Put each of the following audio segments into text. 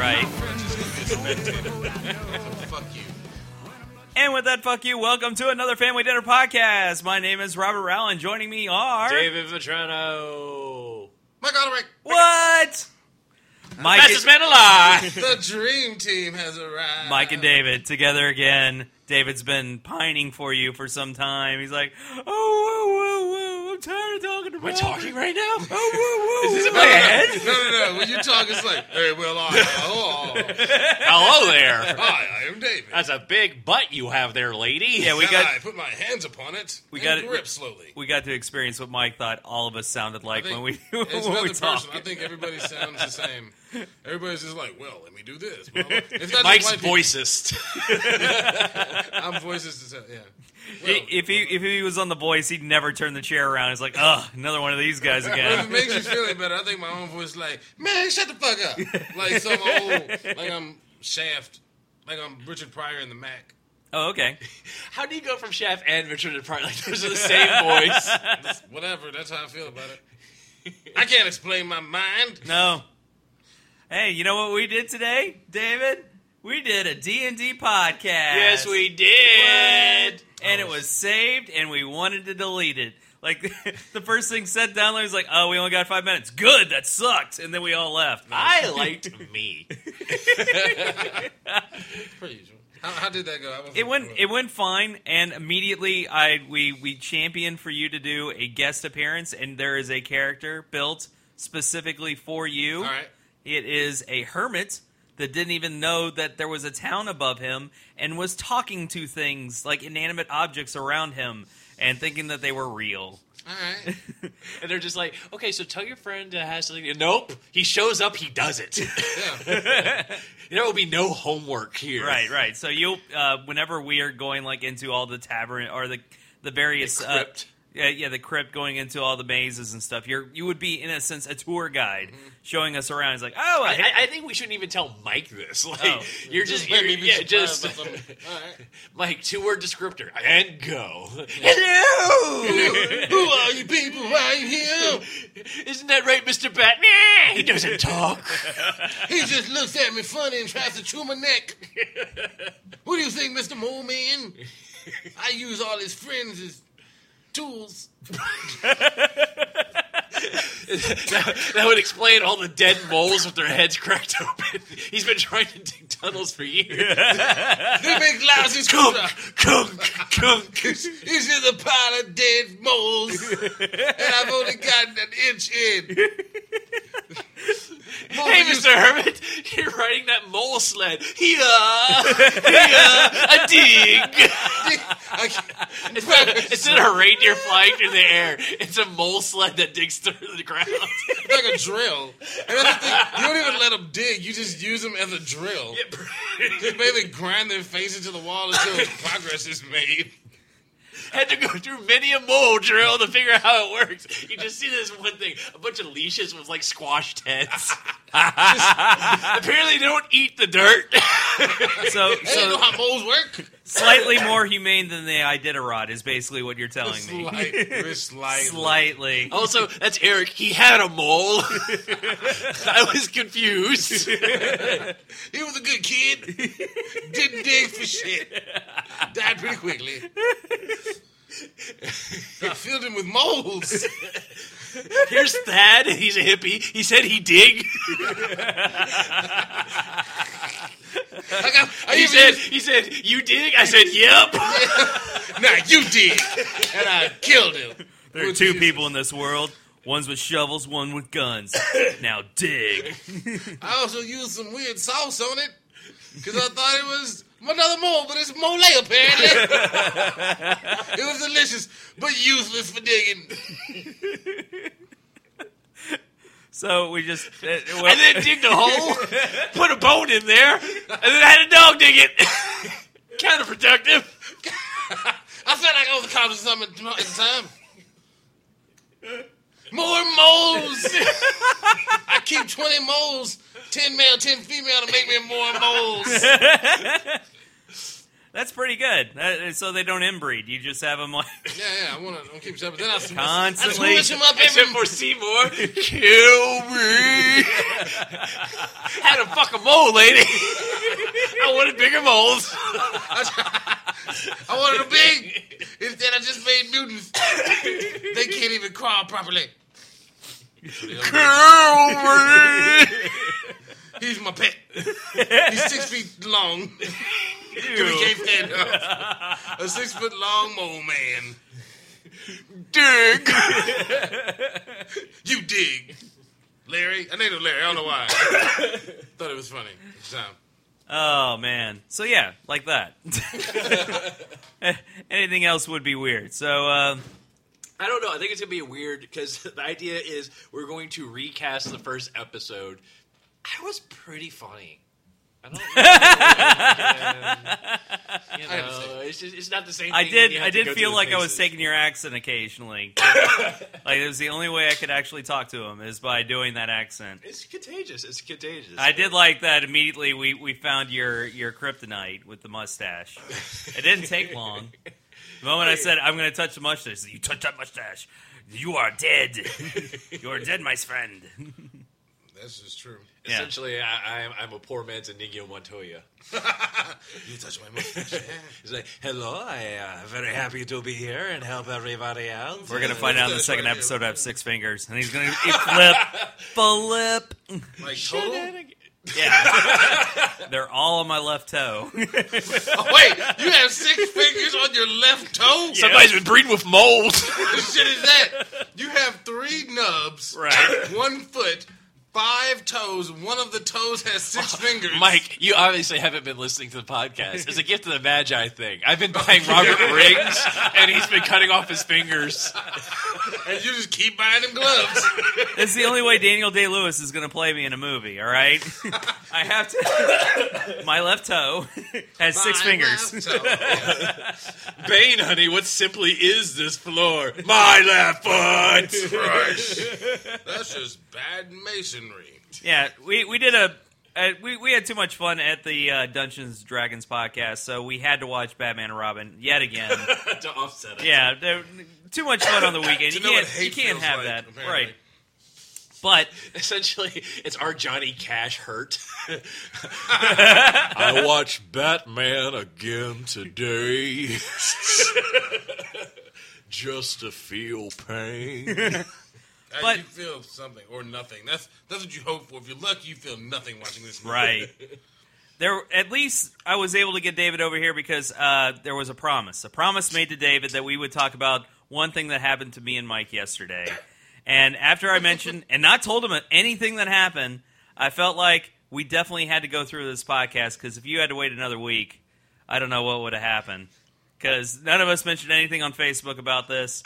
Right. I'm just gonna be a spectator. So fuck you. And with that, fuck you. Welcome to another Family Dinner podcast. My name is Robert Rowland. Joining me are David Vitrano. Mike Alderich, what? Mike, Fastest man alive. the dream team has arrived. Mike and David together again. David's been pining for you for some time. He's like, oh, whoa, whoa, whoa, I'm tired of talking to Am I Robert. talking right now? Oh, whoa, whoa. Is this in whoa. my head? No, no, no. When you talk, it's like, hey, well, I, oh, oh, oh, Hello there. hi, I am David. That's a big butt you have there, lady. Yeah, we and got I put my hands upon it. We and got it- grip slowly. we got to experience what Mike thought all of us sounded like when we it's when nothing we personal. talk. I think everybody sounds the same. Everybody's just like, well, let me do this. Blah, blah. It's not Mike's just white people. voicist. I'm voices to. Yeah. I- Well, if he if he was on the voice, he'd never turn the chair around. He's like, ugh, another one of these guys Well, if again. it makes you feel any better, I think my own voice is like, man, shut the fuck up. Like some old, like I'm Shaft, like I'm Richard Pryor in the Mack. oh, okay. How do you go from Chef and Richard and Pryor? Like those are the same voice. Whatever, that's how I feel about it. I can't explain my mind. No. Hey, you know what we did today, David? We did a D&D podcast. yes, we did. And it was saved, and we wanted to delete it. Like, the first thing said down there was like, oh, we only got five minutes. Good, that sucked. And then we all left. I liked me. Per usual. How, how did that go? I wasn't- It went it went fine, and immediately I we we championed for you to do a guest appearance, and there is a character built specifically for you. All right. It is a hermit that didn't even know that there was a town above him and was talking to things like inanimate objects around him and thinking that they were real. All right. And they're just like, okay, so tell your friend to have something. Nope. He shows up, he does it. Yeah. there will be no homework here. Right, right. So you, uh, whenever we are going like into all the tavern or the the various The uh, crypt. Yeah, yeah, the crypt, going into all the mazes and stuff. You're you would be in a sense a tour guide, mm-hmm. showing us around. It's like, oh, I, I, I think we shouldn't even tell Mike this. Like, Oh. you're just, let you're, yeah, just by. All right. Mike, two word descriptor and go. Hello. Who are you people? Why are you here? Isn't that right, Mr. Batman? He doesn't talk. He just looks at me funny and tries to chew my neck. What do you think, Mr. Mole Man? I use all his friends as tools. that, that would explain all the dead moles with their heads cracked open. He's been trying to dig tunnels for years. They make lousy Kunk, kunk, kunk. It's just a pile of dead moles, and I've only gotten an inch in. Hey, Mr. Hermit, you're riding that mole sled. Here, here, a dig. I can't- Instead, instead a reindeer flying through the air, it's a mole sled that digs through the ground. It's like a drill. And that's the thing. You don't even let them dig. You just use them as a drill. Just basically grind their face into the wall until progress is made. Had to go through many a mole drill to figure out how it works. You just see this one thing: a bunch of leashes with like squashed heads. Apparently, they don't eat the dirt. so I didn't know how moles work. Slightly more humane than the Iditarod is basically what you're telling me. Slight, very slightly. Slightly. also, that's Eric. He had a mole. I was confused. He was a good kid. Didn't dig for shit. Died pretty quickly. I filled him with moles. Here's Thad. He's a hippie. He said he dig. I I He even said, used- he said, you dig? I said, yep. nah, you did. And I killed him. There are two Jesus. people in this world. One's with shovels, one with guns. Now dig. I also used some weird sauce on it because I thought it was another mole, but it's mole apparently. it was delicious, but useless for digging. So we just uh, well, And then digged a hole, put a bone in there, and then had a dog dig it. Counterproductive. I felt like I was accomplishing something at the- at the time. More moles. I keep 20 moles, 10 male, 10 female to make me more moles. that's pretty good. Uh, so they don't inbreed. You just have them like Yeah, yeah, I want to keep it up. But then I switch, I Constantly. switch him up every. for Seymour, kill me. Had to fuck a mole, lady. I wanted bigger moles. I wanted a big. Instead, I just made mutants. they can't even crawl properly. Kill me. He's my pet. He's six feet long. He can't stand up. A six foot long mole man. Dig. You dig. Larry? I named him Larry. I don't know why. Thought it was funny. at the time. Oh man. So yeah, like that. Anything else would be weird. So uh, I don't know. I think it's gonna be weird because the idea is we're going to recast the first episode. I was pretty funny. I don't know. Uh, you I know, it's, just, it's not the same. I thing did. I did feel like I was taking your accent occasionally. like it was the only way I could actually talk to him is by doing that accent. It's contagious. It's contagious. I did like that immediately. We we found your your kryptonite with the mustache. It didn't take long. The moment I said I'm going to touch the mustache, you touch that mustache, you are dead. you are dead, my friend. That's just true. Yeah. Essentially, I, I'm, I'm a poor man's Inigo Montoya. You touch my mustache. Yeah. He's like, "Hello, I am uh, very happy to be here and help everybody out." We're gonna find out in the second episode I have six fingers, and he's gonna he flip, flip. Like total? Yeah, they're all on my left toe. Oh, wait, you have six fingers on your left toe? Somebody's been breeding with moles. What shit is that? You have three nubs, Right. one foot, five toes. One of the toes has six fingers. Mike, you obviously haven't been listening to the podcast. It's a gift of the Magi thing. I've been buying Robert rings, and he's been cutting off his fingers. and you just keep buying them gloves. It's the only way Daniel Day Lewis is gonna play me in a movie. All right, I have to. My left toe has six My fingers. left toe. Bane, honey, what simply is this floor? My left foot. Crush. That's just bad masonry. Yeah, we we did a. Uh, we, we had too much fun at the uh, Dungeons Dragons podcast, so we had to watch Batman and Robin yet again. to offset it. yeah, there- too much fun on the weekend. To You know what can't you can't feels have like, that, apparently. right? But Essentially, it's our Johnny Cash hurt. I watched Batman again today. Just to feel pain. But- you feel something or nothing. That's that's what you hope for. If you're lucky, you feel nothing watching this. movie. right. There, at least I was able to get David over here because uh, there was a promise, a promise made to David that we would talk about one thing that happened to me and Mike yesterday. And after I mentioned and not told him anything that happened, I felt like we definitely had to go through this podcast because if you had to wait another week, I don't know what would have happened. Because none of us mentioned anything on Facebook about this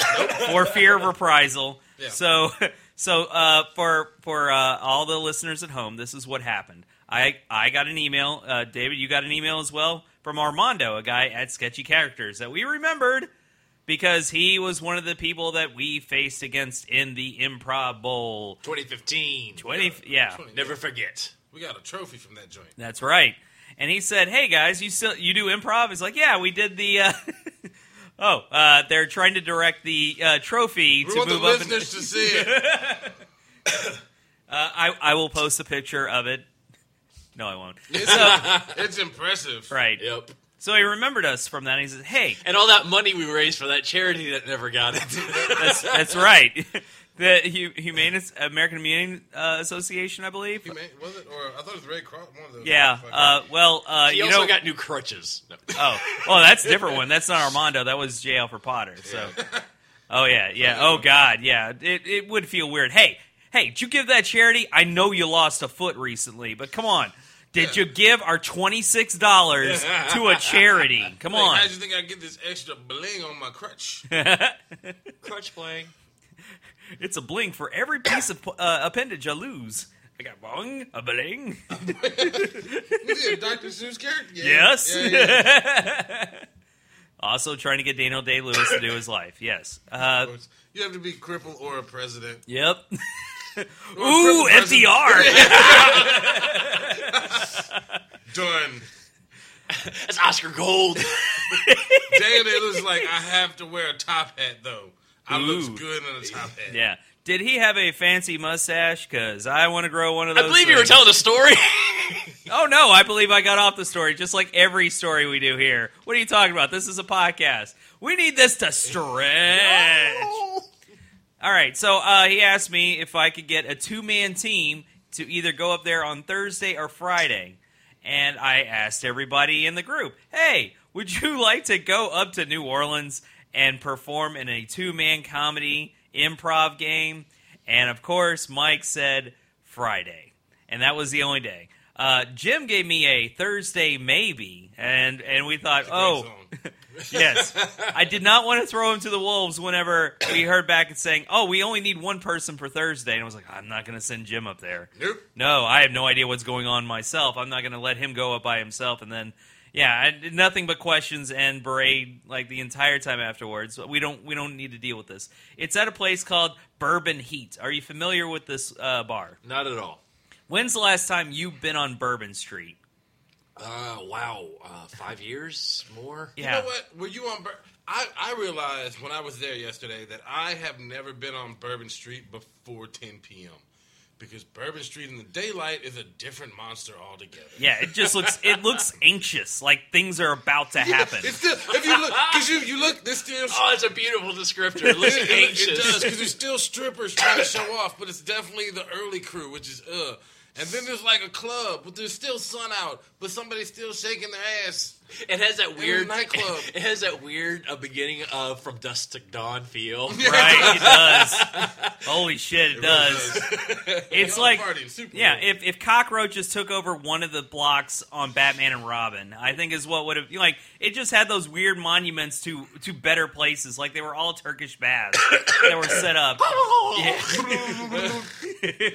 for fear of reprisal. Yeah. So, so uh, for for uh, all the listeners at home, this is what happened. I I got an email. Uh, David, you got an email as well from Armando, a guy at Sketchy Characters that we remembered because he was one of the people that we faced against in the Improv Bowl 2015. 20. Yeah, 20. Never forget. We got a trophy from that joint. that's right. And he said, "Hey guys, you still you do improv?" He's like, "Yeah, we did the." Oh, uh, they're trying to direct the uh, trophy We to want the move up. in- listeners to see it. Uh, I I will post a picture of it. No, I won't. It's, it's impressive. Right. Yep. So he remembered us from that. And he said, "Hey, And all that money we raised for that charity that never got it. that's that's right. The Hu- Humane American Humane uh, Association, I believe. Humane, was it? Or I thought it was Red Cross. One of those. Yeah. Uh, well, uh, he you also know. got new crutches. No. oh, oh, that's a different one. That's not Armando. That was J. Alfred Potter. So. Oh yeah, yeah. Oh God, yeah. It it would feel weird. Hey, hey, did you give that charity? I know you lost a foot recently, but come on. Did you give our twenty six dollars to a charity? Come Like, on. How'd you think I get this extra bling on my crutch? Crutch playing. It's a bling for every piece of uh, appendage I lose. I got bong, a bling. He Dr. Seuss character? Yeah. Yes. Yeah, yeah. Also trying to get Daniel Day Lewis to do his life. Yes. Uh, You have to be crippled or a president. yep. Or Ooh. FDR. Done. That's Oscar Gold. Damn, it looks like I have to wear a top hat though. I look good in a top hat. Yeah. Did he have a fancy mustache? Because I want to grow one of those. I believe you were things. telling a story. Oh no, I believe I got off the story, just like every story we do here. What are you talking about? This is a podcast. We need this to stretch. All right, so uh, he asked me if I could get a two-man team to either go up there on Thursday or Friday, and I asked everybody in the group, "Hey, would you like to go up to New Orleans and perform in a two-man comedy improv game?" And of course, Mike said Friday, and that was the only day. Uh, Jim gave me a Thursday maybe, and and we thought, oh, yes. I did not want to throw him to the wolves whenever we heard back and saying, "Oh, we only need one person for Thursday," and I was like, "I'm not going to send Jim up there. Nope. No, I have no idea what's going on myself. I'm not going to let him go up by himself." And then, yeah, I did nothing but questions and berate like the entire time afterwards. We don't we don't need to deal with this. It's at a place called Bourbon Heat. Are you familiar with this uh, bar? Not at all. When's the last time you've been on Bourbon Street? Uh, wow. Uh, five years more. Yeah. You know what? Were you on? Bur- I I realized when I was there yesterday that I have never been on Bourbon Street before 10 p.m. Because Bourbon Street in the daylight is a different monster altogether. Yeah, it just looks it looks anxious, like things are about to happen. It's still, if you look, because you you look, this still. Oh, it's a beautiful descriptor. It looks It, it, anxious. it does because there's still strippers trying to show off, but it's definitely the early crew, which is uh. And then there's like a club, but there's still sun out, but somebody's still shaking their ass. It has that weird nightclub. It has that weird uh, beginning of from dusk to dawn feel. Right, it does. Holy shit, it does. It's Y'all like partying Super yeah, if if cockroaches took over one of the blocks on Batman and Robin, I think is what would have like it just had those weird monuments to to better places, like they were all Turkish baths that were set up. Yeah.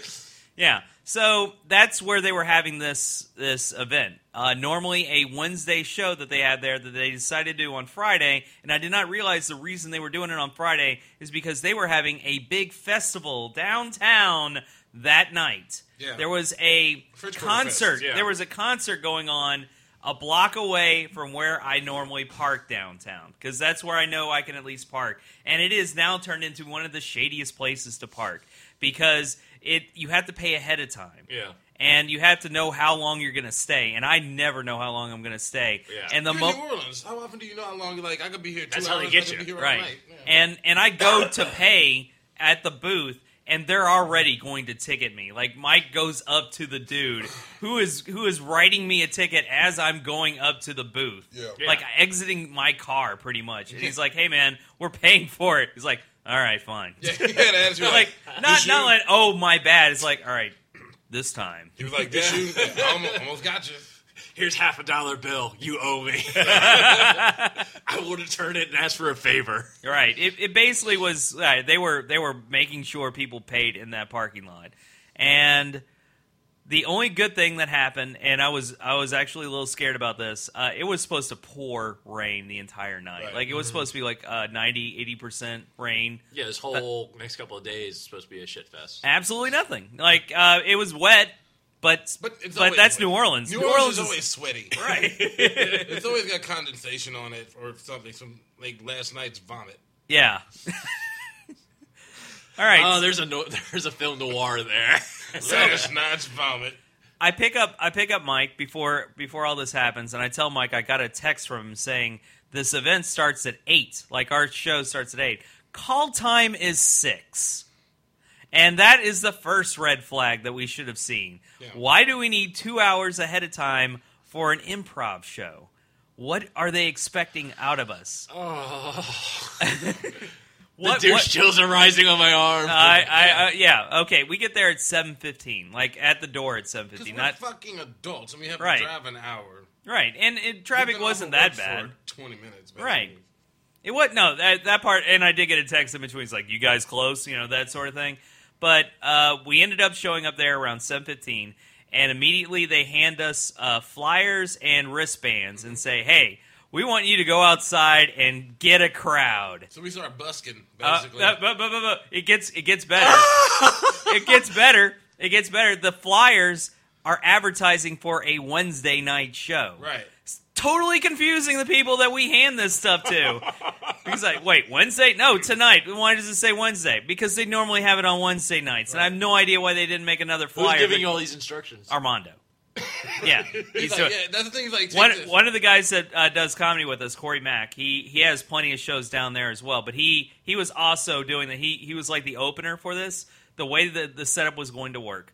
yeah. So that's where they were having this this event. Uh, normally a Wednesday show that they had there that they decided to do on Friday, and I did not realize the reason they were doing it on Friday is because they were having a big festival downtown that night. Yeah. There was a Quarter concert. Yeah. There was a concert going on a block away from where I normally park downtown because that's where I know I can at least park. And it is now turned into one of the shadiest places to park because it you have to pay ahead of time. Yeah. And you have to know how long you're going to stay, and I never know how long I'm going to stay. Yeah. And the You're mo- in New Orleans. How often do you know how long? Like, I could be here two That's hours. how they get you. be here all right night. Yeah. and and i go to pay at the booth and they're already going to ticket me like mike goes up to the dude who is who is writing me a ticket as i'm going up to the booth Yeah. like exiting my car pretty much and he's like hey man we're paying for it he's like all right fine yeah, he had like not not like oh my bad it's like all right this time He was like, "This you almost, almost got you." Here's half a dollar bill. You owe me. I would have turned it and ask for a favor. Right. It, it basically was uh, they were they were making sure people paid in that parking lot, and the only good thing that happened, and I was I was actually a little scared about this. Uh, it was supposed to pour rain the entire night. Right. Like it was supposed to be like uh, 90, 80 percent rain. Yeah, this whole next couple of days is supposed to be a shit fest. Absolutely nothing. Like uh, it was wet, but But it's but always that's wet. New Orleans. New, Orleans, is always sweaty. right. it's always got condensation on it or something. Some like last night's vomit. yeah. All right. Oh, there's a no, there's a film noir there. Last night's vomit. I pick up I pick up Mike before before all this happens, and I tell Mike I got a text from him saying this event starts at eight, like our show starts at eight. Call time is six, and that is the first red flag that we should have seen. Yeah. Why do we need two hours ahead of time for an improv show? What are they expecting out of us? the oh. What? douche what- chills are rising on my arm. I, I, uh, yeah, okay. We get there at seven fifteen, like at the door at seven fifteen. Because Not fucking adults and we have Right. to drive an hour. right, and it, We've traffic been wasn't that bad. For Twenty minutes. Basically. Right. It was no that that part, and I did get a text in between. It's like you guys close, you know that sort of thing. But uh, we ended up showing up there around seven fifteen, and immediately they hand us uh, flyers and wristbands and say, "Hey, we want you to go outside and get a crowd." So we start busking Uh, basically. uh, but, but it gets it gets better. it gets better. It gets better. The flyers are advertising for a Wednesday night show. right. totally confusing the people that we hand this stuff to. He's like, wait, Wednesday? No, tonight. Why does it say Wednesday? Because they normally have it on Wednesday nights, and I have no idea why they didn't make another Who's flyer. giving you all these instructions? Armando. Yeah, He's like, yeah, that's the thing. He's like, one this. one of the guys that uh, does comedy with us, Corey Mack. He he has plenty of shows down there as well. But he he was also doing that. He he was like the opener for this. The way that the setup was going to work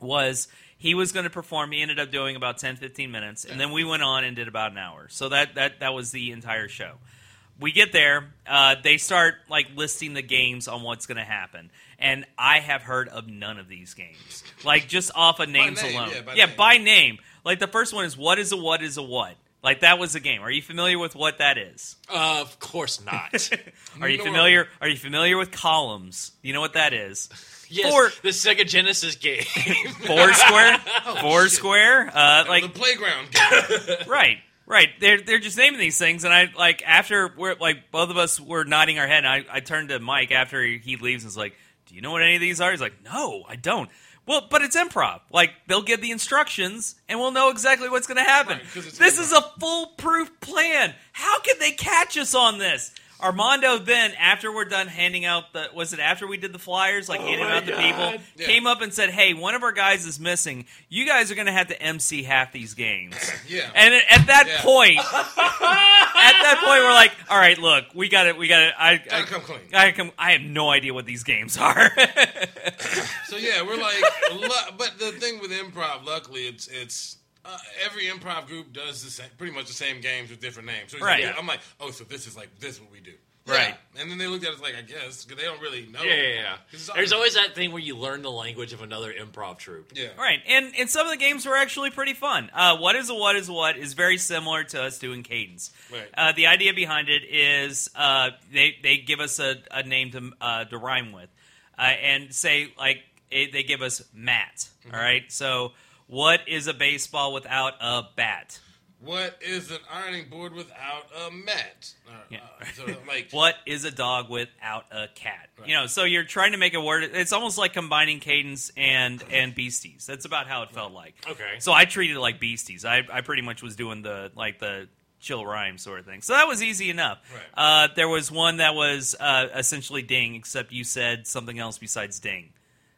was he was going to perform. He ended up doing about 10, 15 minutes, and then we went on and did about an hour. So that that that was the entire show. We get there, uh, they start like listing the games on what's going to happen, and I have heard of none of these games, like just off of names name, alone. yeah, by yeah name. by name. Like the first one is what is a what is a what. Like that was a game. Are you familiar with what that is? Uh, of course not. Are you No. familiar? Are you familiar with columns? You know what that is? yes, Four- the Sega Genesis game. Foursquare, Foursquare. Uh, the like playground. right, right. They're they're just naming these things, and I like after we're like both of us were nodding our head. And I I turned to Mike after he, he leaves and was like, "Do you know what any of these are?" He's like, "No, I don't." Well, but it's improv. Like they'll give the instructions, and we'll know exactly what's going to happen. Right, this improv. is a foolproof plan. How can they catch us on this? Armando then, after we're done handing out the, was it after we did the flyers, like oh handing my out the people, Yeah. came up and said, "Hey, one of our guys is missing. You guys are going to have to MC half these games." Yeah. And at at that Yeah. point, at that point, we're like, "All right, look, we got it. We got it. I, I, come clean. I, come, I have no idea what these games are." So yeah, we're like, but the thing with improv, luckily, it's it's uh, every improv group does the same, pretty much the same games with different names. So Right. like- I'm like, oh, so this is like this is what we do, Right. Yeah. And then they looked at it like, I guess, because they don't really know. yeah, yeah, yeah. 'Cause it's There's always that thing where you learn the language of another improv troupe. yeah, Right, and and some of the games were actually pretty fun. Uh, what is a what is a what is very similar to us doing cadence. Right. Uh, the idea behind it is uh, they they give us a, a name to uh, to rhyme with, uh, and say like it, they give us Matt. Mm-hmm. all right, so what is a baseball without a bat? What is an ironing board without a mat? Uh, Yeah. uh, so like, What is a dog without a cat? You know, so you're trying to make a word. It's almost like combining cadence and and beasties. That's about how it felt like. Okay. So I treated it like beasties. I, I pretty much was doing the like the chill rhyme sort of thing. So that was easy enough. Right. Uh, there was one that was uh, essentially ding, except you said something else besides ding,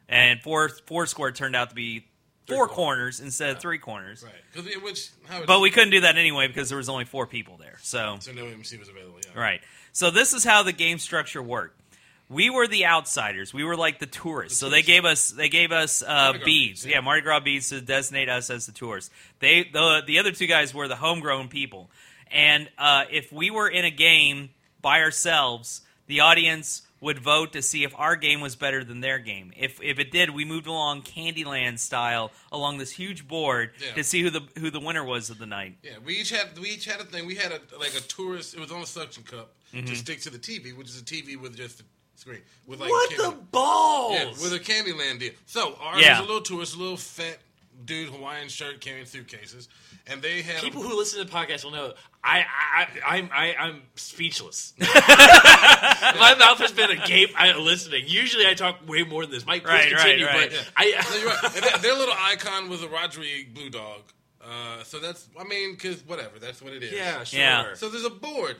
and four four square turned out to be four corners. corners instead of three corners. right? Because which But we couldn't do that anyway because there was only four people there. So so no MC was available. Yeah, Right. So this is how the game structure worked. We were the outsiders. We were like the tourists. so they gave us they gave us uh, Mardi Gras beads. beads, Yeah. yeah. Mardi Gras beads to designate us as the tourists. They the the other two guys were the homegrown people. And uh, if we were in a game by ourselves, the audience would vote to see if our game was better than their game. If if it did, we moved along Candyland style along this huge board Yeah. to see who the who the winner was of the night. Yeah, we each had we each had a thing. We had a like a tourist. It was on a suction cup Mm-hmm. to stick to the TV, which is a TV with just a screen with like What the balls? yeah, with a Candyland deal. So ours Yeah. was a little tourist, a little fat dude Hawaiian shirt carrying suitcases, and they had People who listen to the podcast will know I, I, I'm, I, I'm speechless. My mouth has been agape I, listening. Usually, I talk way more than this. Mike, please Right, right, continue. right. But I, No, you're right. Their, their little icon was a Rodrigue blue dog. Uh, so that's I mean, because whatever, that's what it is. yeah, sure. Yeah. So there's a board,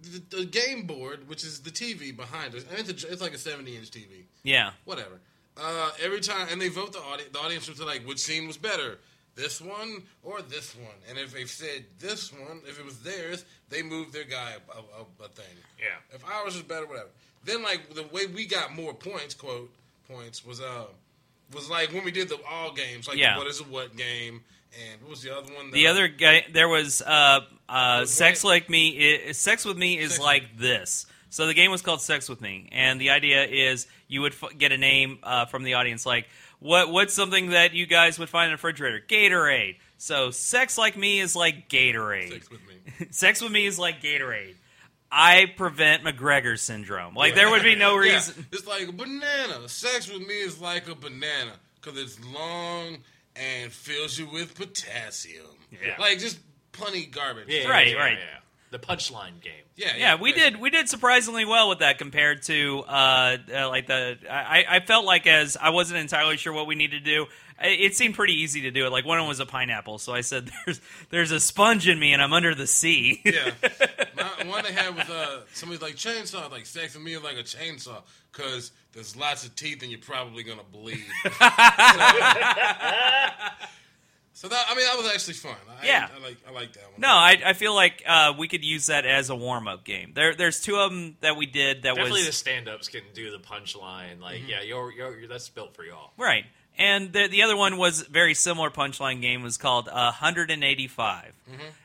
the, the game board, which is the TV behind us, and it's, a, it's like a 70 inch TV. Yeah. whatever. Uh, every time, and they vote the audience. The audience was like, which scene was better, this one or this one? And if they said this one, if it was theirs, they moved their guy a, a, a thing. Yeah. If ours was better, whatever. Then like the way we got more points, quote points was uh was like when we did the all games, like Yeah. what is a what game, and what was the other one? The other guy, there was uh, uh, was sex like me. sex with me is Sex like this. So the game was called Sex with Me, and the idea is you would f- get a name uh, from the audience, like what what's something that you guys would find in a refrigerator? Gatorade. So sex like me is like Gatorade. Sex with me. Sex with me is like Gatorade. I prevent McGregor syndrome. Like there would be no Yeah, reason. it's like a banana. Sex with me is like a banana because it's long and fills you with potassium. Yeah. Like just plenty garbage. Yeah, Right, yeah, right. Yeah. the punchline game. Yeah, yeah, we basically. did we did surprisingly well with that compared to uh, uh, like the I, I felt like as I wasn't entirely sure what we needed to do. It seemed pretty easy to do it. Like one of them was a pineapple, so I said, "There's there's a sponge in me, and I'm under the sea." Yeah. My, one they had was uh, somebody's like chainsaw, like sex with me like a chainsaw, because there's lots of teeth and you're probably gonna bleed. so, so that I mean that was actually fun. I, Yeah. I, like I like that one. no, I, I feel like uh, we could use that as a warm up game. There there's two of them that we did that Definitely was the stand-ups can do the punchline. Like, Mm-hmm. yeah, you're, you're, you're that's built for y'all. Right. And the the other one was very similar punchline game was called uh, 185.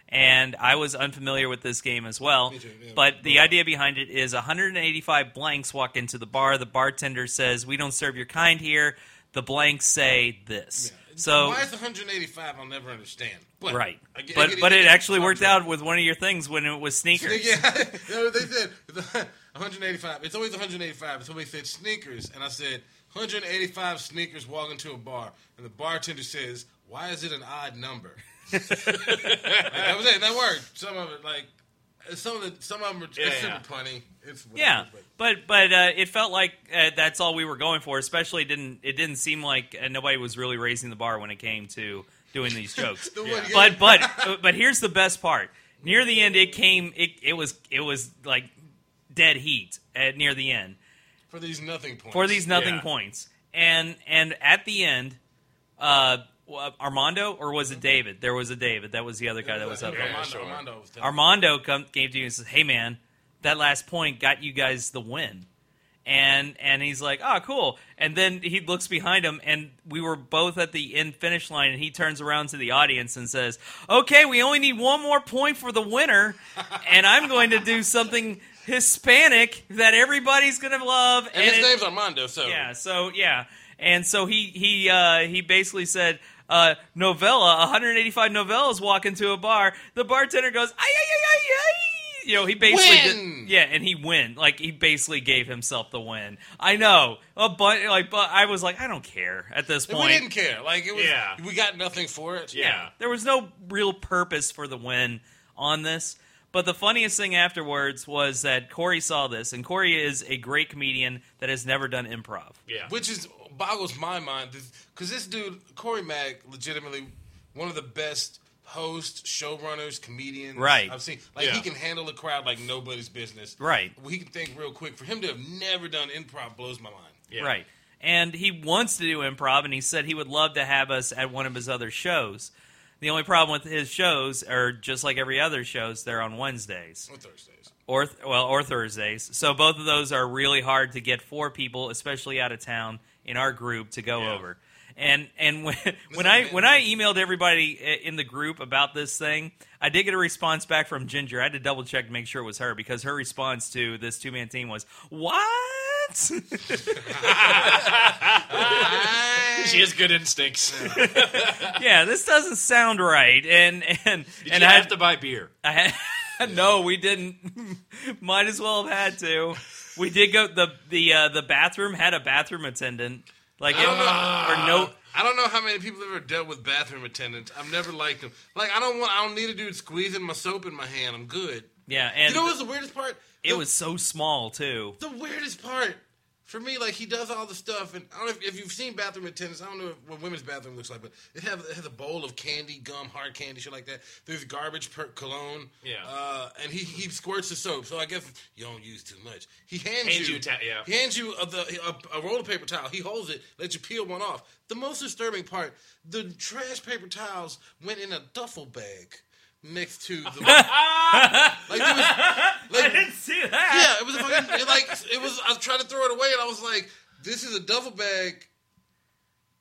And I was unfamiliar with this game as well. Mm-hmm. Me too, yeah. But the idea behind it is 185 blanks walk into the bar. The bartender says, "We don't serve your kind here." The blanks say this. So why is 185? I'll never understand. But right. I get- I but get but it actually worked out with one of your things when it was sneakers. Yeah, no, they said 185. It's always 185. And somebody said sneakers, and I said 185 sneakers walk into a bar, and the bartender says, "Why is it an odd number?" Like, that was it. That worked. Some of it, like some of the, some of them, are Yeah, it's yeah. super punny. It's whatever, Yeah, but- but but uh, it felt like uh, that's all we were going for. Especially it didn't it didn't seem like uh, nobody was really raising the bar when it came to doing these jokes. The one- Yeah. but but uh, but here's the best part. Near the end, it came. It it was it was like dead heat at near the end for these nothing points. for these nothing Yeah. points. And and at the end, uh, Armando or was it David? There was a David. That was the other guy that was up there. Armando, sure. Armando Armando come, came to you and says, "Hey man, that last point got you guys the win." And and he's like, "Oh, cool." And then he looks behind him, and we were both at the end finish line, and he turns around to the audience and says, "Okay, we only need one more point for the winner, and I'm going to do something Hispanic that everybody's going to love." and his it- name's Armando. So yeah, so yeah, and so he he uh, he basically said, uh, "Novella, 185 novellas walk into a bar." The bartender goes, "Ay ay ay ay ay." You know, he basically Win! did, yeah, and he win. Like he basically gave himself the win. I know, uh, but like, but I was like, I don't care at this point. we didn't care. Like it was, Yeah. we got nothing for it. Yeah. There was no real purpose for the win on this. But the funniest thing afterwards was that Corey saw this, and Corey is a great comedian that has never done improv. Yeah. which is boggles my mind because this dude Corey Mack, legitimately one of the best hosts, showrunners, comedians Right. I've seen. Like Yeah. he can handle a crowd like nobody's business. Right. He can think real quick. For him to have never done improv blows my mind. Yeah. Right. And he wants to do improv, and he said he would love to have us at one of his other shows. The only problem with his shows are just like every other shows; they're on Wednesdays On Thursdays. or well, or Thursdays. So both of those are really hard to get for people, especially out of town in our group to go Yeah. over. And and when when I when I emailed everybody in the group about this thing, I did get a response back from Ginger. I had to double check to make sure it was her because her response to this two man team was what. She has good instincts. Yeah, this doesn't sound right. And and and you I have had, to buy beer? I had no, we didn't. Might as well have had to. We did go the the uh, the bathroom had a bathroom attendant. Like it, or no. I don't know how many people have ever dealt with bathroom attendants. I've never liked them. Like I don't want. I don't need a dude squeezing my soap in my hand. I'm good. Yeah, and you know what's the weirdest part? it The- was so small too. the weirdest part for me, like he does all the stuff, and I don't know if, if you've seen bathroom attendants. I don't know if, what women's bathroom looks like, but it have it has a bowl of candy, gum, hard candy, shit like that. There's garbage per cologne, Yeah. uh, and he he squirts the soap. So I guess you don't use too much. He hands, Hands you, you a ta- yeah. he hands you a, the, a, a roll of paper towel. He holds it, lets you peel one off. The most disturbing part: the trash paper towels went in a duffel bag next to the like. Was, like didn't see that. yeah, it was a fucking, it like it was. I was trying to throw it away, and I was like, "This is a duffel bag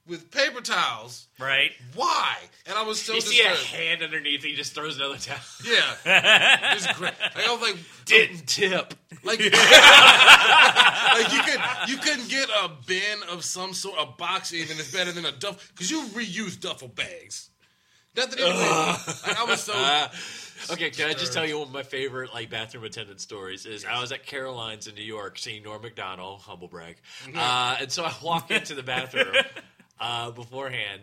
with paper towels. Right. Why?" And I was so You see a hand underneath, he just throws another towel. Yeah, it's great. Like, I was like, Didn't um, tip. like, like you could you couldn't get a bin of some sort, a box even is better than a duffel because you reuse duffel bags. Nothing. Like I was so. Okay, can I just tell you one of my favorite like bathroom attendant stories is I was at Caroline's in New York seeing Norm Macdonald, humble brag, uh, and so I walk into the bathroom uh, beforehand,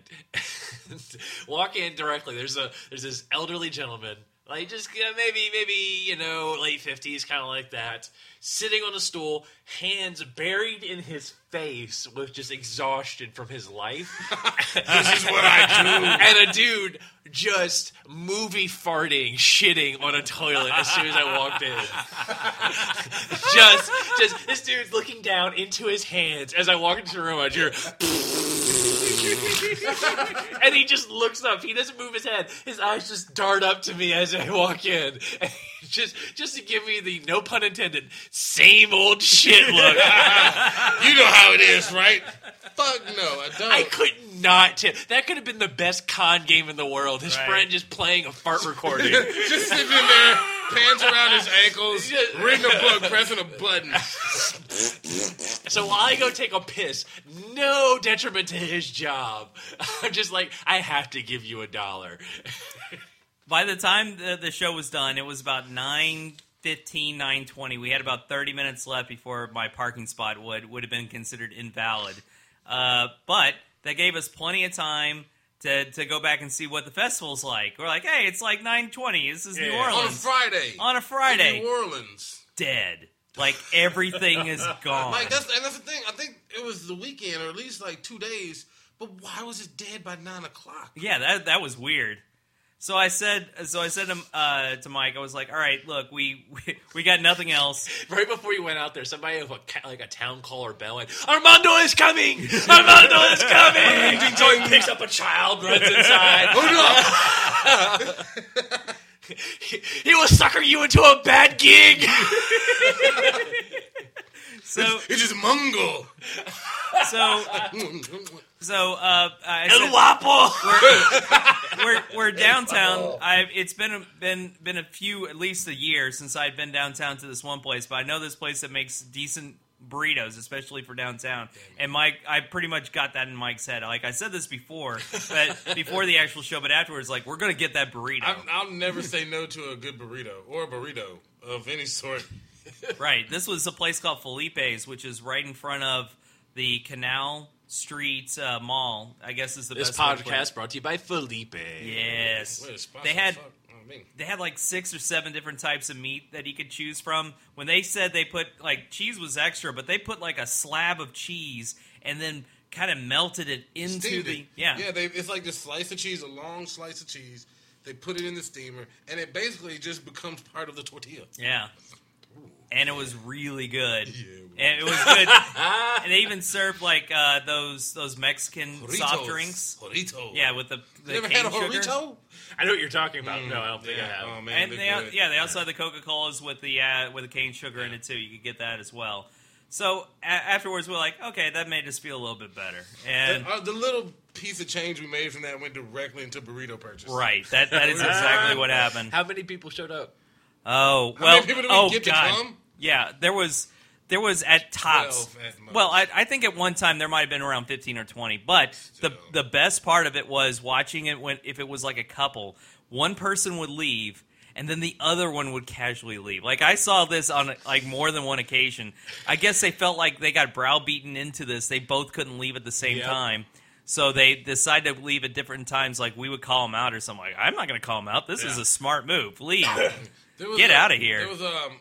walk in directly. There's a there's this elderly gentleman Like just uh, maybe maybe you know late fifties, kind of like that, sitting on a stool, hands buried in his face with just exhaustion from his life, This is what I do. and a dude just movie farting, shitting on a toilet as soon as I walked in. just, just this dude's looking down into his hands as I walk into the room. I hear, and he just looks up. He doesn't move his head. His eyes just dart up to me as I walk in, and just, just to give me the no pun intended same old shit look. You know how it is, right? Fuck no, I don't. I could not. T- that could have been the best con game in the world. His Right. friend just playing a fart recording. Just sitting in there, pants around his ankles, reading a book, pressing a button. So while I go take a piss, no detriment to his job. I'm just like, I have to give you a dollar. By the time the, the show was done, it was about 9 15 920. We had about 30 minutes left before my parking spot would, would have been considered invalid. Uh, but that gave us plenty of time to, to go back and see what the festival's like. We're like, hey, it's like 920. This is New Orleans On a Friday. On a Friday. In New Orleans. Dead. Like everything is gone. Like that's and that's the thing. I think it was the weekend, or at least like two days. But why was it dead by nine o'clock? Yeah, that that was weird. So I said, so I said to, uh, to Mike, I was like, "All right, look, we we, we got nothing else. Right before you went out there, somebody with a, like a town caller bell went, Armando is coming! Armando is coming! so he picks up a child, runs inside. Oh he, he will sucker you into a bad gig! So no! It's just Mungo. so so uh, I El said, Guapo! we're we're downtown. I've, it's been a, been been a few at least a year since I've been downtown to this one place, but I know this place that makes decent burritos, especially for downtown. And Mike, I pretty much got that in Mike's head. Like I said this before, but before the actual show, but afterwards, like we're gonna get that burrito. I, I'll never say no to a good burrito or a burrito of any sort. Right. This was a place called Felipe's, which is right in front of the Canal Street uh, Mall. I guess is the This best way to put it. podcast brought to you by Felipe. Yes. Wait, a sponsor, They had fuck, I mean, they had like six or seven different types of meat that he could choose from. When they said they put like cheese was extra, but they put like a slab of cheese and then kind of melted it into steamed the it. yeah. yeah. They, it's like this slice of cheese, a long slice of cheese. They put it in the steamer, and it basically just becomes part of the tortilla. Yeah. And it was really good. Yeah, it was. and it was good. and they even served like uh, those those Mexican soft drinks. Jarrito. Yeah, with the, the You ever cane had a sugar. I know what you're talking about. no, I don't think I Yeah. have. Oh man, And they're they, good. yeah, they also had the Coca Colas with the uh, with the cane sugar in it too. You could get that as well. So a- afterwards, we're like, okay, that made us feel a little bit better. And The, uh, the little piece of change we made from that went directly into burrito purchase. right, that that is exactly what happened. How many people showed up? Oh How well, many people do we oh god, come? yeah, there was there was at tops. at. Well, I, I think at one time there might have been around fifteen or twenty, but the Still. the best part of it was watching it when if it was like a couple, one person would leave. And then the other one would casually leave. Like I saw this on like more than one occasion. I guess they felt like they got browbeaten into this. They both couldn't leave at the same Yep. time. So they decided to leave at different times. Like we would call them out or something. Like I'm not going to call them out. This is a smart move. Leave. Get a- of here. There was um,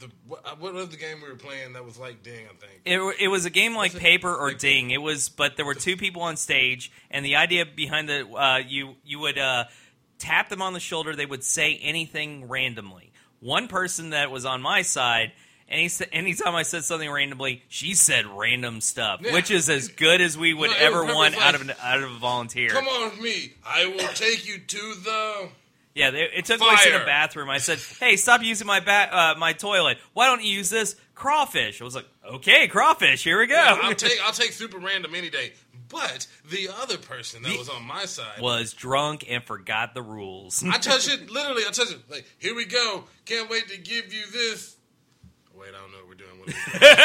the what, uh, what was the game we were playing that was like Ding? I think. It, it was a game like it- paper or like- ding. It was, but there were two people on stage, and the idea behind the uh, you you would uh, tap them on the shoulder. They would say anything randomly. One person that was on my side, any anytime I said something randomly, she said random stuff, Yeah. which is as good as we would No, ever want like, out of an, out of a volunteer. Come on with me. I will take you to the. Yeah, they, it took place in a bathroom. I said, "Hey, stop using my ba- uh, my toilet. Why don't you use this crawfish?" I was like, "Okay, crawfish. Here we go." I'll take I'll take super random any day. But the other person that The- was on my side, was drunk and forgot the rules. I touched it literally. I touched it like, here we go. Can't wait to give you this. Wait, I don't know what we're doing. What are we doing?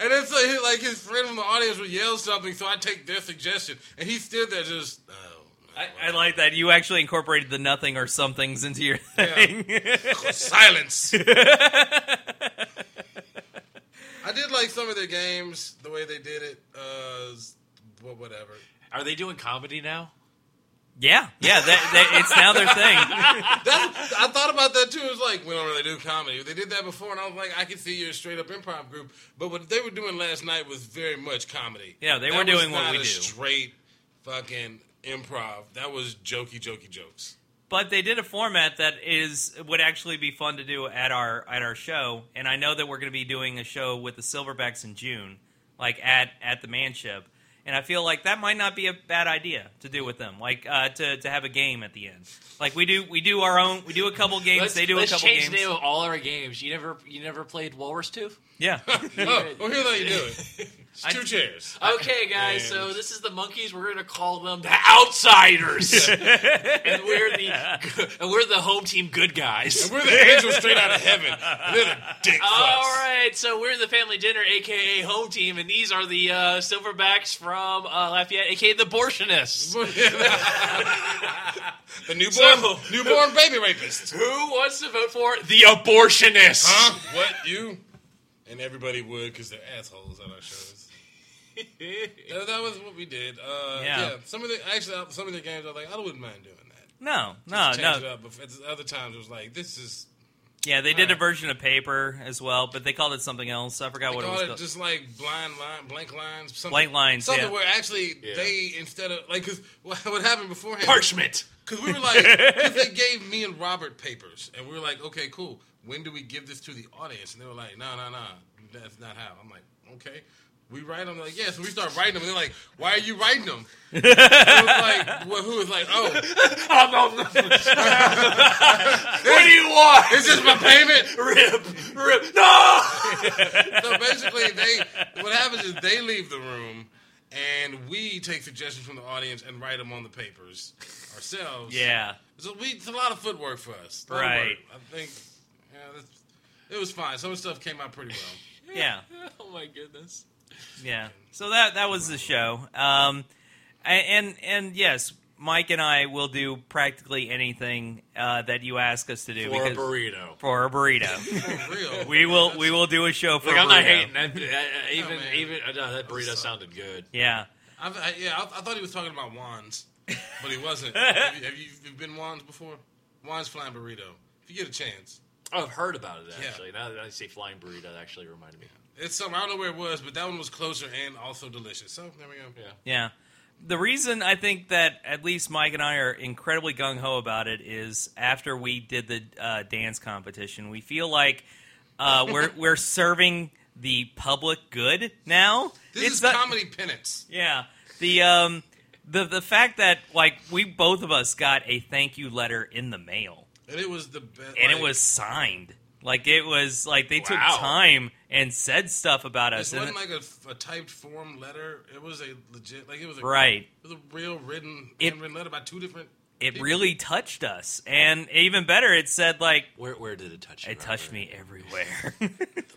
and then so like his friend from the audience would yell something, so I take their suggestion, and he stood there just. Oh, I, I like that you actually incorporated the nothing or somethings into your thing. silence. I did like some of their games, the way they did it. Uh, well, whatever. Are they doing comedy now? Yeah, yeah, that, that, it's now their thing. That's, I thought about that too. It was like we don't really do comedy. They did that before, and I was like, I could see you're a straight up improv group. But what they were doing last night was very much comedy. Yeah, they That were was doing what we a do. Straight fucking improv. That was jokey, jokey jokes. But they did a format that is would actually be fun to do at our at our show, and I know that we're going to be doing a show with the Silverbacks in June, like at at the Manship, and I feel like that might not be a bad idea to do with them, like uh, to to have a game at the end. Like we do we do our own we do a couple games, Let's, they do a let's couple change games. the name of all our games. You never, you never played Walrus Tooth. Yeah, Oh, well, here's how you do it. I- two chairs. Okay, guys. And- So this is the monkeys. We're gonna call them the outsiders, and we're the and we're the home team good guys. And we're the angels straight out of heaven. And they're the dick All fucks. right, so we're the family dinner, aka home team, and these are the uh, silverbacks from uh, Lafayette, aka the abortionists. the newborn, So- newborn baby rapist. Who wants to vote for the abortionists? Huh? What you? And everybody would because they're assholes on our shows. That, that was what we did. Uh, Yeah. yeah. Some of the actually some of the games I was like I wouldn't mind doing that. no, no, Just change it no. up. But other times it was like this is Yeah, they did a version of paper as well, but they called it something else. I forgot they what it was it called. just like blind line, blank lines, something, Blank lines, something yeah. where actually Yeah. they instead of like because what, what happened beforehand Parchment. Because we were like, because they gave me and Robert papers, and we were like, okay, cool. When do we give this to the audience? And they were like, no, no, no, that's not how. I'm like, okay. We write them. Like, yeah. So we start writing them, and they're like, why are you writing them? It was like, well, who was like, oh, What do you want? is this my payment? Rip, rip. No. So basically, they what happens is they leave the room, and we take suggestions from the audience and write them on the papers ourselves. yeah, So we, it's a lot of footwork for us. A lot of Right. I think, yeah, that's, it was fine. Some stuff came out pretty well. yeah. Oh my goodness. Yeah. So that that was the show. Um, a- and and yes, Mike and I will do practically anything uh, that you ask us to do For a burrito. for a burrito. For real. we will we will do a show for Look, I'm not hating that. uh, uh, even, man. even uh, no, that burrito solid. sounded good. Yeah. I, I, yeah, I, I thought he was talking about Juan's, but he wasn't. have, you, have you been Juan's before? Juan's flying burrito. If you get a chance, Oh, I've heard about it Yeah. actually. Now that I say flying burrito, that actually reminded me. it's something I don't know where it was, but that one was closer and also delicious. So there we go. Yeah. Yeah. The reason I think that at least Mike and I are incredibly gung ho about it is after we did the uh, dance competition, we feel like uh, we're we're serving the public good now. This It's is not- comedy penance. Yeah. The um the the fact that like we both of us got a thank you letter in the mail And it was the best. and it was signed. Like it was like they took time and said stuff about us. It wasn't like a, a typed form letter. It was a legit, like it was a right. It was a real written, It- handwritten letter by two different. It people. really touched us. And even better, it said like Where where did it touch you? it touched Robert? me everywhere.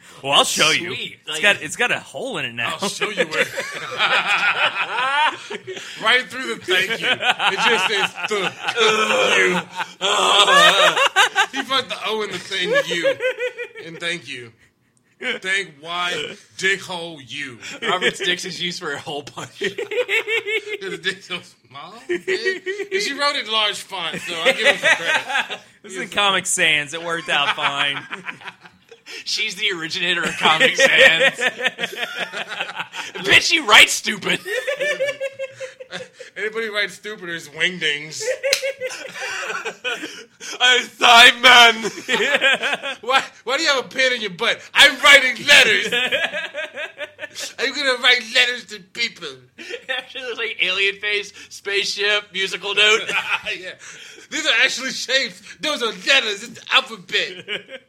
well, I'll show you. Sweet. It's Like- got it's got a hole in it now. I'll show you where. right through the thank you. It just says the you. Uh. he put the O in the thing you and thank you. Thank why dick hole you. Robert's dicks is used for a hole punch. Because the dick so small, big. And she wrote it in large font, so I give her some credit. this is in Comic Sans. It worked out fine. She's the originator of Comic Sans. Bitch, you write stupid. Anybody who writes stupid is wingdings. I'm Simon. Why, why do you have a pen in your butt? I'm writing letters. I'm gonna write letters to people. Actually, looks like alien face, spaceship, musical note. yeah. These are actually shapes. Those are letters. It's the alphabet.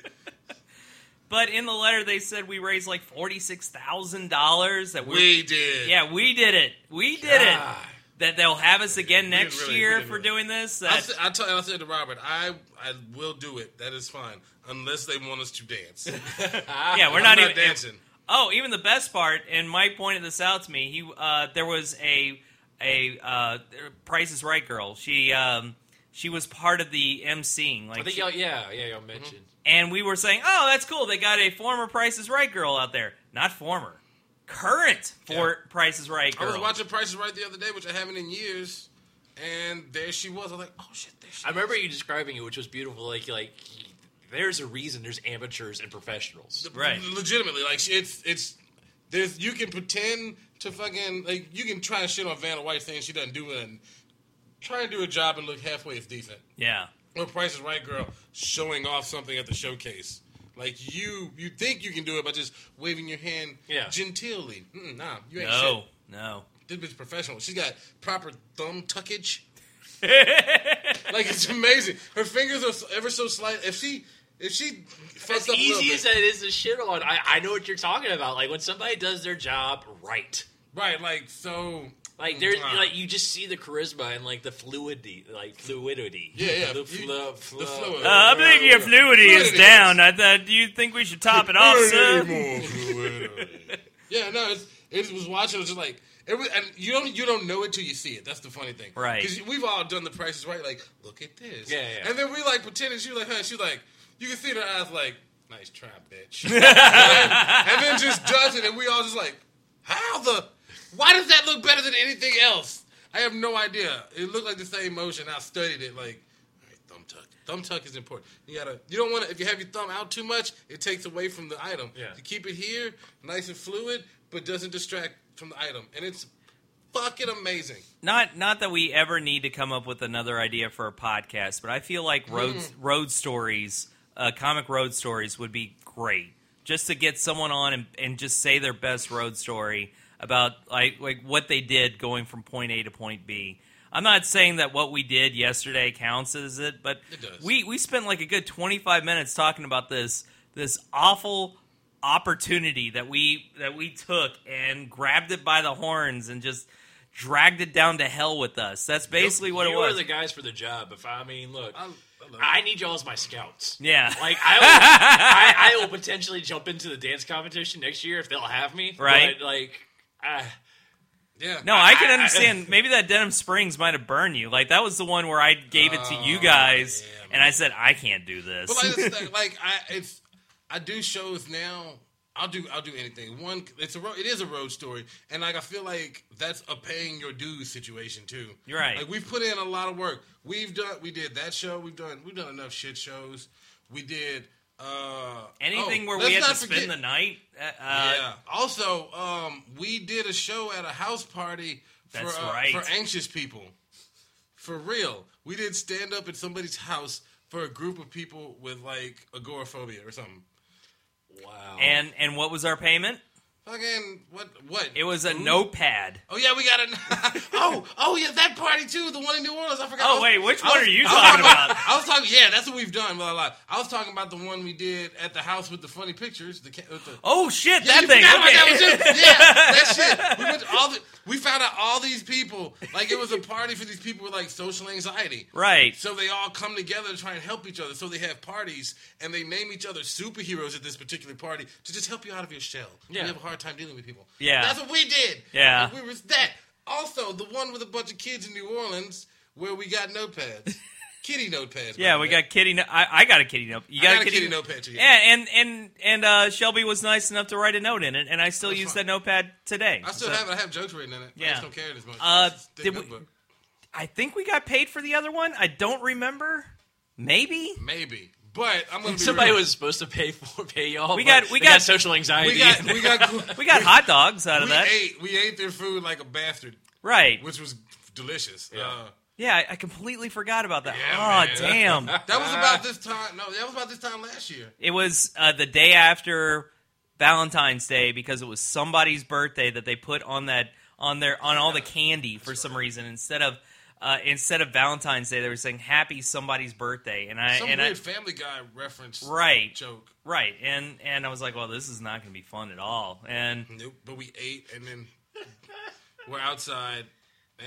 But in the letter, they said we raised like forty six thousand dollars. That we, We did. yeah, we did it. We did it. God. That they'll have us again next really- year didn't for really. doing this. I, That, said, I, told, I said to Robert, I I will do it. That is fine, unless they want us to dance. yeah, we're I'm not, not even dancing. Oh, even the best part, and Mike pointed this out to me. He uh, there was a a uh, Price is Right girl. She um, she was part of the emceeing. Like I think she- y'all, yeah, yeah, y'all mentioned. and we were saying, "Oh, that's cool. They got a former Price is Right girl out there. Not former, current for Price is Right I was watching Price is Right the other day, which I haven't in years, and there she was. I'm like, oh shit, there she I remember you describing it, which was beautiful. Like, like there's a reason there's amateurs and professionals. Right. legitimately like it's it's there's you can pretend to fucking like you can try and shit on Vanna White saying she doesn't do it and try and do a job and look halfway as decent. Yeah. Or Price is Right girl showing off something at the showcase. Like you you think you can do it by just waving your hand Yeah. genteelly. Mm, nah, you ain't No. shit. No. This bitch professional. She's got proper thumb tuckage. like it's amazing. Her fingers are ever so slight. If she if she fucks As up a easy bit- as that is to shit on, I, I know what you're talking about. Like when somebody does their job right. Right, like so. Like there's Mwah. like you just see the charisma and like the fluidity, like fluidity. Yeah, yeah. The, You- flu- the flu- fluid. Uh, I believe your fluidity is Fluidity. down. I thought, do you think we should top it off, sir? yeah, no, it's, it was watching. It was just like it was, and you don't you don't know it till you see it. That's the funny thing, Right. Because we've all done the prices right. Like, look at this. Yeah, yeah. And then we like pretending she was like, huh? She was like, you can see in her eyes like, nice try, bitch. and, then, and then just does it, and we all just like, how the? Why does that look better than anything else? I have no idea. It looked like the same motion. I studied it like. all right, Thumb tuck. Thumb tuck is important. You gotta. You don't want to. If you have your thumb out too much, it takes away from the item. Yeah. You keep it here, nice and fluid, but doesn't distract from the item, and it's fucking amazing. Not not that we ever need to come up with another idea for a podcast, but I feel like road road stories, uh, comic road stories would be great. Just to get someone on and, and just say their best road story about like like what they did going from point A to point B. I'm not saying that what we did yesterday counts as it, but It we we spent like a good 25 minutes talking about this this awful opportunity that we that we took and grabbed it by the horns and just dragged it down to hell with us. That's basically what it was. you was. are the guys for the job. If I, I mean, look, I, I I need y'all as my scouts. yeah. Like I, will, I, I will potentially jump into the dance competition next year if they'll have me. Right. But like, uh, yeah. no, I can I- I- understand. Maybe that Denham Springs might have burned you. Like that was the one where I gave it to you Oh, guys, yeah, and I said I can't do this. But like, like, I, it's I do shows now. I'll do I'll do anything. One, it's a road, it is a road story, and like I feel like that's a paying your dues situation too. You're right. Like we've put in a lot of work. We've done we did that show. We've done we've done enough shit shows. We did uh Anything oh, where we had to not spend the night. Uh, yeah. Also, um, we did a show at a house party for That's uh, right. for anxious people. For real, we did stand up at somebody's house for a group of people with like agoraphobia or something. wow. And and what was our payment? Fucking what? What? It was a Food? notepad. Oh yeah, we got a. oh oh yeah, that party too. The one in New Orleans. I forgot. Oh was- wait, which I one was- are you talking about? I was talking. Yeah, that's what we've done. Blah, blah, blah. I was talking about the one we did at the house with the funny pictures. The, the Oh shit, Yeah, that thing. Okay. that. Yeah, that shit. We went to all the. We found out all these people. Like it was a party for these people with like social anxiety. Right. So they all come together to try and help each other. So they have parties and they name each other superheroes at this particular party to just help you out of your shell. Yeah. You have a hard time dealing with people. Yeah. That's what we did. Yeah. We was that. Also, the one with a bunch of kids in New Orleans where we got notepads. Kitty notepads. Yeah, we got kitty. No- I, I got a kitty note. You I got, got a kitty, kitty notepad. Yeah, and and and uh, Shelby was nice enough to write a note in it, and I still That's use that notepad today. I still So- have it. I have jokes written in it. I Yeah. just don't care it as much. Uh, It's a thick did we- I think we got paid for the other one. I don't remember. Maybe. Maybe. But I'm gonna be Somebody real. was supposed to pay for pay y'all. We got- we they got- social anxiety. we got we got We got hot dogs out of we that. ate we ate their food like a bastard, Right. which was delicious. Yeah. Uh, Yeah, I, I completely forgot about that. Yeah, oh, man. damn. that was about this time. No, that was about this time last year. It was uh, the day after Valentine's Day because it was somebody's birthday that they put on that on their on all the candy for some reason instead of uh, instead of Valentine's Day they were saying Happy somebody's birthday and I Some and weird I Family Guy reference right joke. right and and I was like well this is not going to be fun at all and Nope. But we ate and then we're outside,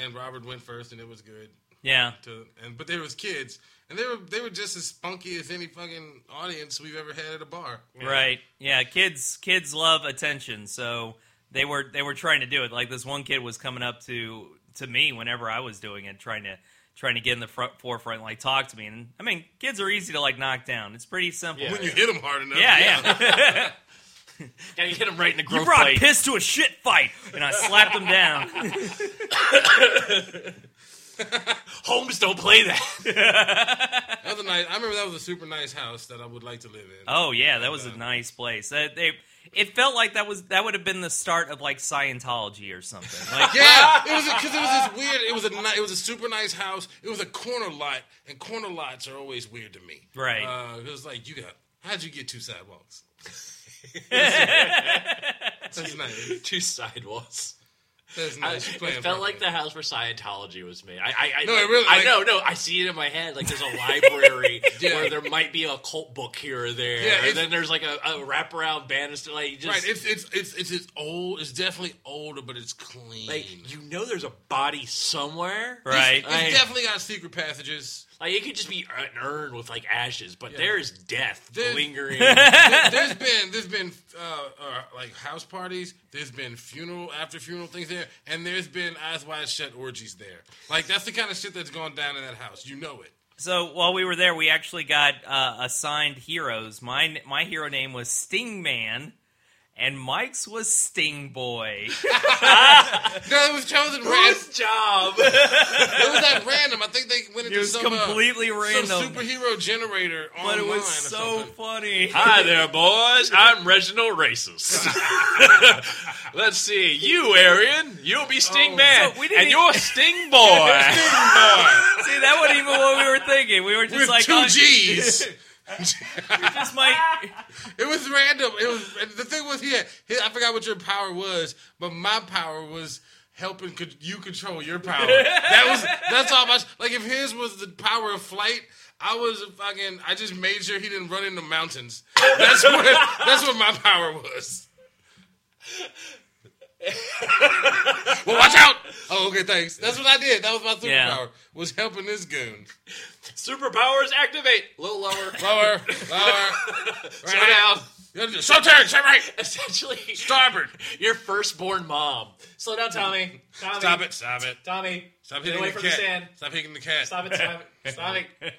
and Robert went first, and it was good. yeah To and but there was kids, and they were they were just as spunky as any fucking audience we've ever had at a bar. right yeah kids kids love attention so they were they were trying to do it like this one kid was coming up to to me whenever I was doing it trying to trying to get in the front forefront like talk to me and I mean kids are easy to like knock down it's pretty simple Yeah. When you hit them hard enough. yeah yeah, Gotta hit him right in the you brought plate. piss to a shit fight and I slapped him down Homes don't play that. That was a nice. I remember that was a super nice house that I would like to live in. Oh yeah, that was a uh, nice place. That they, it felt like that was that would have been the start of like Scientology or something. Like Yeah, it was because it was this weird. It was a it was a super nice house. It was a corner lot, and corner lots are always weird to me. Right. Uh, it was like you got. How'd you get two sidewalks? That's nice. Two sidewalks. That's I, nice. You playing it felt for like the house where Scientology was made. I, I, I No, it really- I know, no, I see it in my head. Like there's a library Yeah. where there might be a cult book here or there, Yeah, and then there's like a, a wraparound banister. Like just Right. It's it's it's it's it's old. It's definitely older, but it's clean. like you know there's a body somewhere, right. It's I- definitely got secret passages. Like it could just be an urn with like ashes, but there is death There's- lingering. There- there's been there's been uh, uh, like house parties. There's been funeral after funeral things there, and there's been eyes wide shut orgies there. Like that's the kind of shit that's going down in that house. You know it. So while we were there, we actually got uh, assigned heroes. My my hero name was Stingman, and Mike's was Sting Boy. No, it was chosen random. Whose job? It was that random. I think they went into It was some, uh, completely some random, superhero generator online but it was so funny. Hi there, boys. I'm Reginald Racist. Let's see. You, Arian, you'll be Sting Oh, Man, so we didn't and e- you're Sting Boy. See, that wasn't even what we were thinking. We were just With like, two oh, G's. just might. It was random. It was the thing was yeah. I forgot what your power was, but my power was helping co- you control your power. That was that's all much. Like if his was the power of flight, I was fucking. I just made sure he didn't run into mountains. That's what that's what my power was. well, watch out! Oh, okay, thanks. That's what I did. That was my superpower. Yeah. Was helping this goon. Superpowers activate. A little lower. Lower, lower. Slow down. Slow turn, straight right. Essentially, Starboard. your firstborn mom. Slow down, Tommy. Tommy. Stop it! Stop it! Tommy. Stop Get hitting away the from the cat! sand. Stop hitting the cat! Stop it, stop it. Stop it.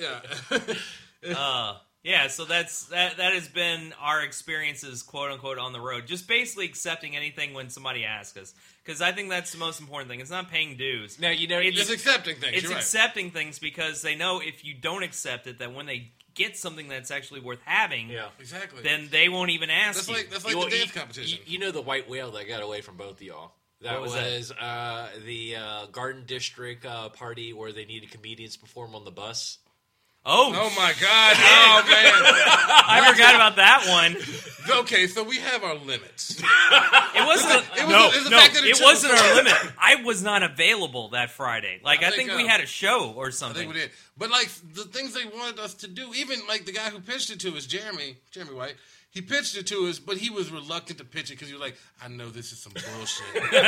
Yeah. Uh, yeah, so that's that. That has been our experiences, quote unquote, on the road. Just basically accepting anything when somebody asks us, because I think that's the most important thing. It's not paying dues. No, you know, It's- Just accepting things. It's You're right. accepting things because they know if you don't accept it, that when they get something that's actually worth having, yeah. exactly. then they won't even ask that's you. like that's like You- the dance you- competition. You, you know the white whale that got away from both of y'all. That What was was, that? uh, the uh, Garden District uh, party where they needed comedians to perform on the bus. Oh, oh my god! Oh man, I forgot about that one. Okay, so we have our limits. It wasn't. It was no, it's the no, fact that it it wasn't our limit. I was not available that Friday. Like I I, think, think, we uh, had a show or I something. think we did. But like the things they wanted us to do, even like the guy who pitched it to us, Jeremy, Jeremy White, he pitched it to us, but he was reluctant to pitch it because he was like, "I know this is some bullshit." Because- but,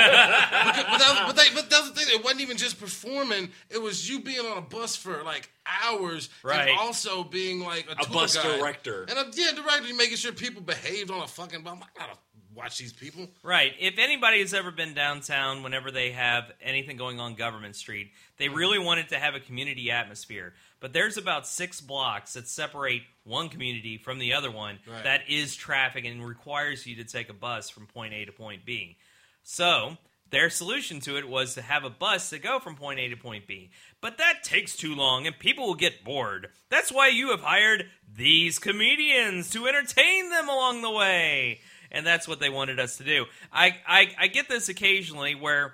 that was, but, they, but that was the thing. It wasn't even just performing; it was you being on a bus for like hours, Right. and also being like a, A bus guide. director. and a, yeah, director, making sure people behaved on a fucking. bus. I'm not gonna watch these people. Right. If anybody has ever been downtown whenever they have anything going on Government Street, they really wanted to have a community atmosphere. But there's about six blocks that separate one community from the other one Right. that is traffic and requires you to take a bus from point A to point B. So their solution to it was to have a bus to go from point A to point B. But that takes too long and people will get bored. That's why you have hired these comedians to entertain them along the way. And that's what they wanted us to do. I, I, I get this occasionally where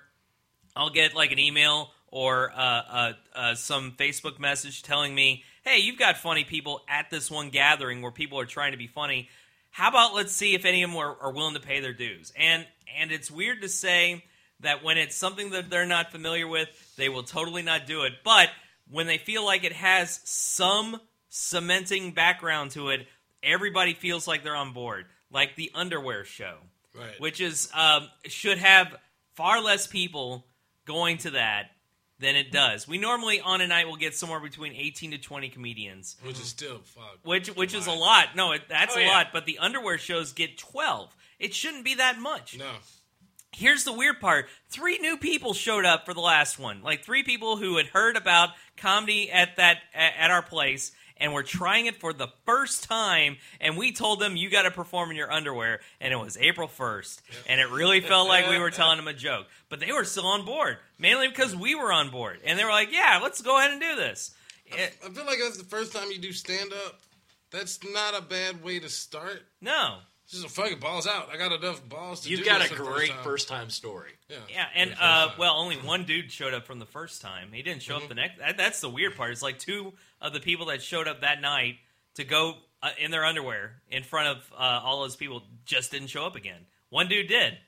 I'll get like an email or uh, uh, uh, some Facebook message telling me, hey, you've got funny people at this one gathering where people are trying to be funny. How about let's see if any of them are, are willing to pay their dues? And and it's weird to say that when it's something that they're not familiar with, they will totally not do it. But when they feel like it has some cementing background to it, everybody feels like they're on board. Like the underwear show Right. which is um, should have far less people going to that than it does. We normally on a night will get somewhere between 18 to 20 comedians, Which is still fuck. which which is a lot. No, it, that's Oh, a yeah. lot. But the underwear shows get 12. It shouldn't be that much. No. Here's the weird part: three new people showed up for the last one. Like three people who had heard about comedy at that at, at our place, and were trying it for the first time. And we told them you got to perform in your underwear, and it was April first, and it really felt like we were telling them a joke. But they were still on board, mainly because we were on board, and they were like, "Yeah, let's go ahead and do this." It- I feel like that's the first time you do stand up. That's not a bad way to start. no, Just a fucking balls out. I got enough balls to You've do got this a for the great time. first time story. Yeah, Yeah, and For the first uh, well, only one dude showed up from the first time. He didn't show up the next. That, that's the weird part. It's like two of the people that showed up that night to go uh, in their underwear in front of uh, all those people just didn't show up again. One dude did.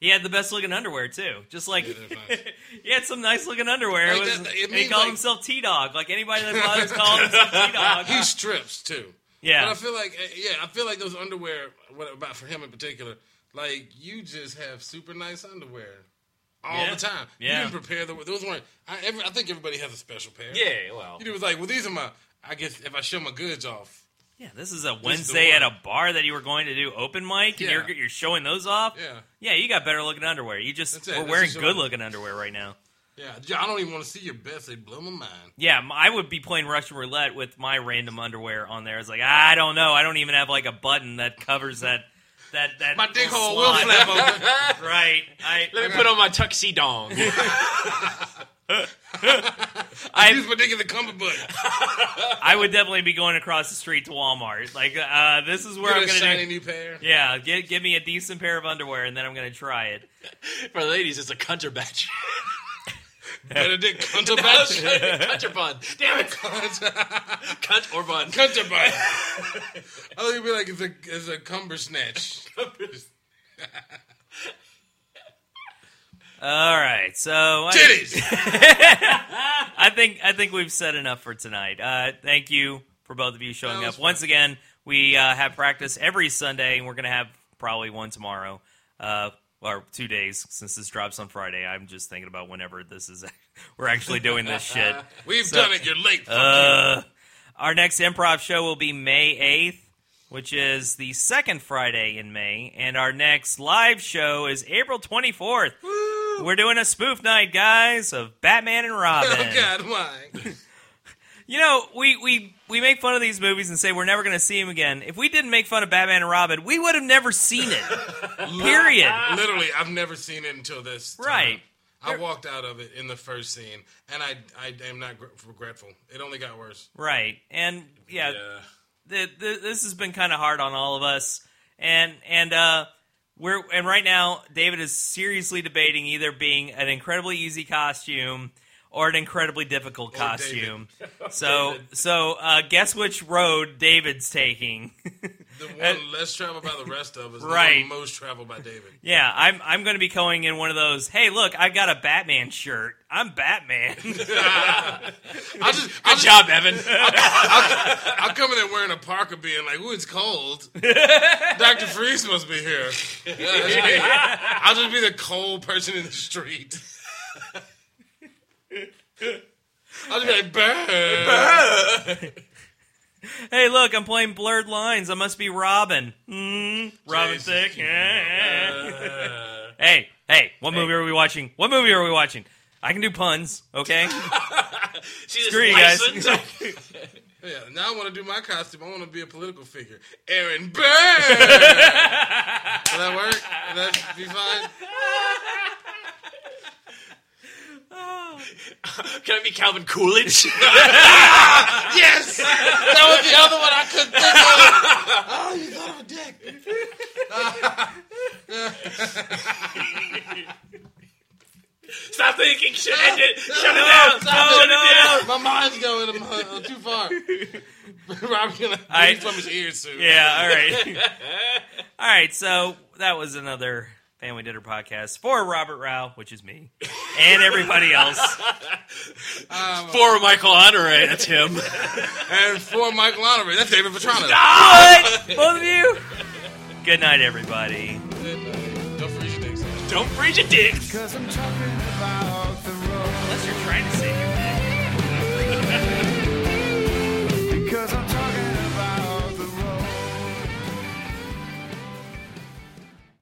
He had the best looking underwear too. Just like Yeah, nice. he had some nice looking underwear. Like it was, that- it he called like- himself T Dog. Like anybody that bothers calling himself T Dog. he strips too. Yeah. But I feel like, uh, yeah, I feel like those underwear, what about for him in particular, like you just have super nice underwear all Yeah. the time. Yeah. You didn't prepare the, those weren't. I, every, I think everybody has a special pair. Yeah, well. You was like, well, these are my. I guess if I show my goods off, Yeah, this is a Wednesday at a bar that you were going to do open mic, and Yeah. you're you're showing those off. Yeah. yeah, you got better looking underwear. You just we're That's wearing good looking underwear right now. yeah, I don't even want to see your best. They blow my mind. Yeah, I would be playing Russian roulette with my random underwear on there. It's like ah, I don't know. I don't even have like a button that covers that that that My dick hole will flap open. Right. I Let me put on my tuxedo. I Use my dick in the cummerbund. I would definitely be going across the street to Walmart. Like uh, this is where Get I'm a gonna shiny do. new pair. Yeah, give, give me a decent pair of underwear, and then I'm gonna try it. For ladies, it's a cunter batch. Benedict Cumberbatch. Cunter bun. Damn it. Cunt or bun. Cumberbatch. I thought you'd be like, it's a, it's a cumber snatch. All right, so I, Titties. I think I think we've said enough for tonight. Uh, thank you for both of you showing That up was once again. We uh, have practice every Sunday, and we're gonna have probably one tomorrow, uh, or two days since this drops on Friday. I'm just thinking about whenever this is. We're actually doing this shit. We've So- done it. You're late. Uh, our next improv show will be May 8th, which is the second Friday in May. And our next live show is April 24th. We're doing a spoof night, guys, of Batman and Robin. Oh God, why? You know, we, we, we make fun of these movies and say we're never going to see them again. If we didn't make fun of Batman and Robin, we would have never seen it. Period. Literally, I've never seen it until this. time. Right. I walked out of it in the first scene, and I I am not gr- regretful. It only got worse. Right. And, yeah, Yeah. the, the, this has been kind of hard on all of us, and and uh, we're and right now David is seriously debating either being an incredibly easy costume or an incredibly difficult Or costume. So so uh, guess which road David's taking. The one less traveled by the rest of us, Right. most traveled by David. yeah, I'm I'm going to be going in one of those. Hey, look, I've got a Batman shirt. I'm Batman. I just, Good just, job, Evan. I'll come in there wearing a parka, being like, "Ooh, it's cold." Doctor Freeze must be here. Me. I'll just be the cold person in the street. I'll just be like, "Burn." hey, look, I'm playing blurred lines. I must be Robin. Mm, Robin Jesus. Thicke. Hey, hey, what movie are we watching? What movie are we watching? I can do puns, okay? Screw you guys. Yeah, now I want to do my costume. I want to be a political figure. Aaron Burr. Will that work? Will that be fine? Can I be Calvin Coolidge? Yes! That was the other one I couldn't think of. Oh, you thought of a dick. Stop thinking. Shut it. Shut it down. Stop Shut it. it down. My mind's going I'm, uh, too far. Rob's gonna I- bleed from his ears soon. Yeah, all right. all right, so that was another Family Dinner Podcast for Robert Rau, which is me, and everybody else. Um, for Michael Honore, that's him. and for Michael Honore, that's David Vitrano. Ah! What? Both of you? Good night, everybody. Don't freeze your dicks. Don't freeze your dicks. Because I'm talking about the road. Unless you're trying to save your dick. because I'm talking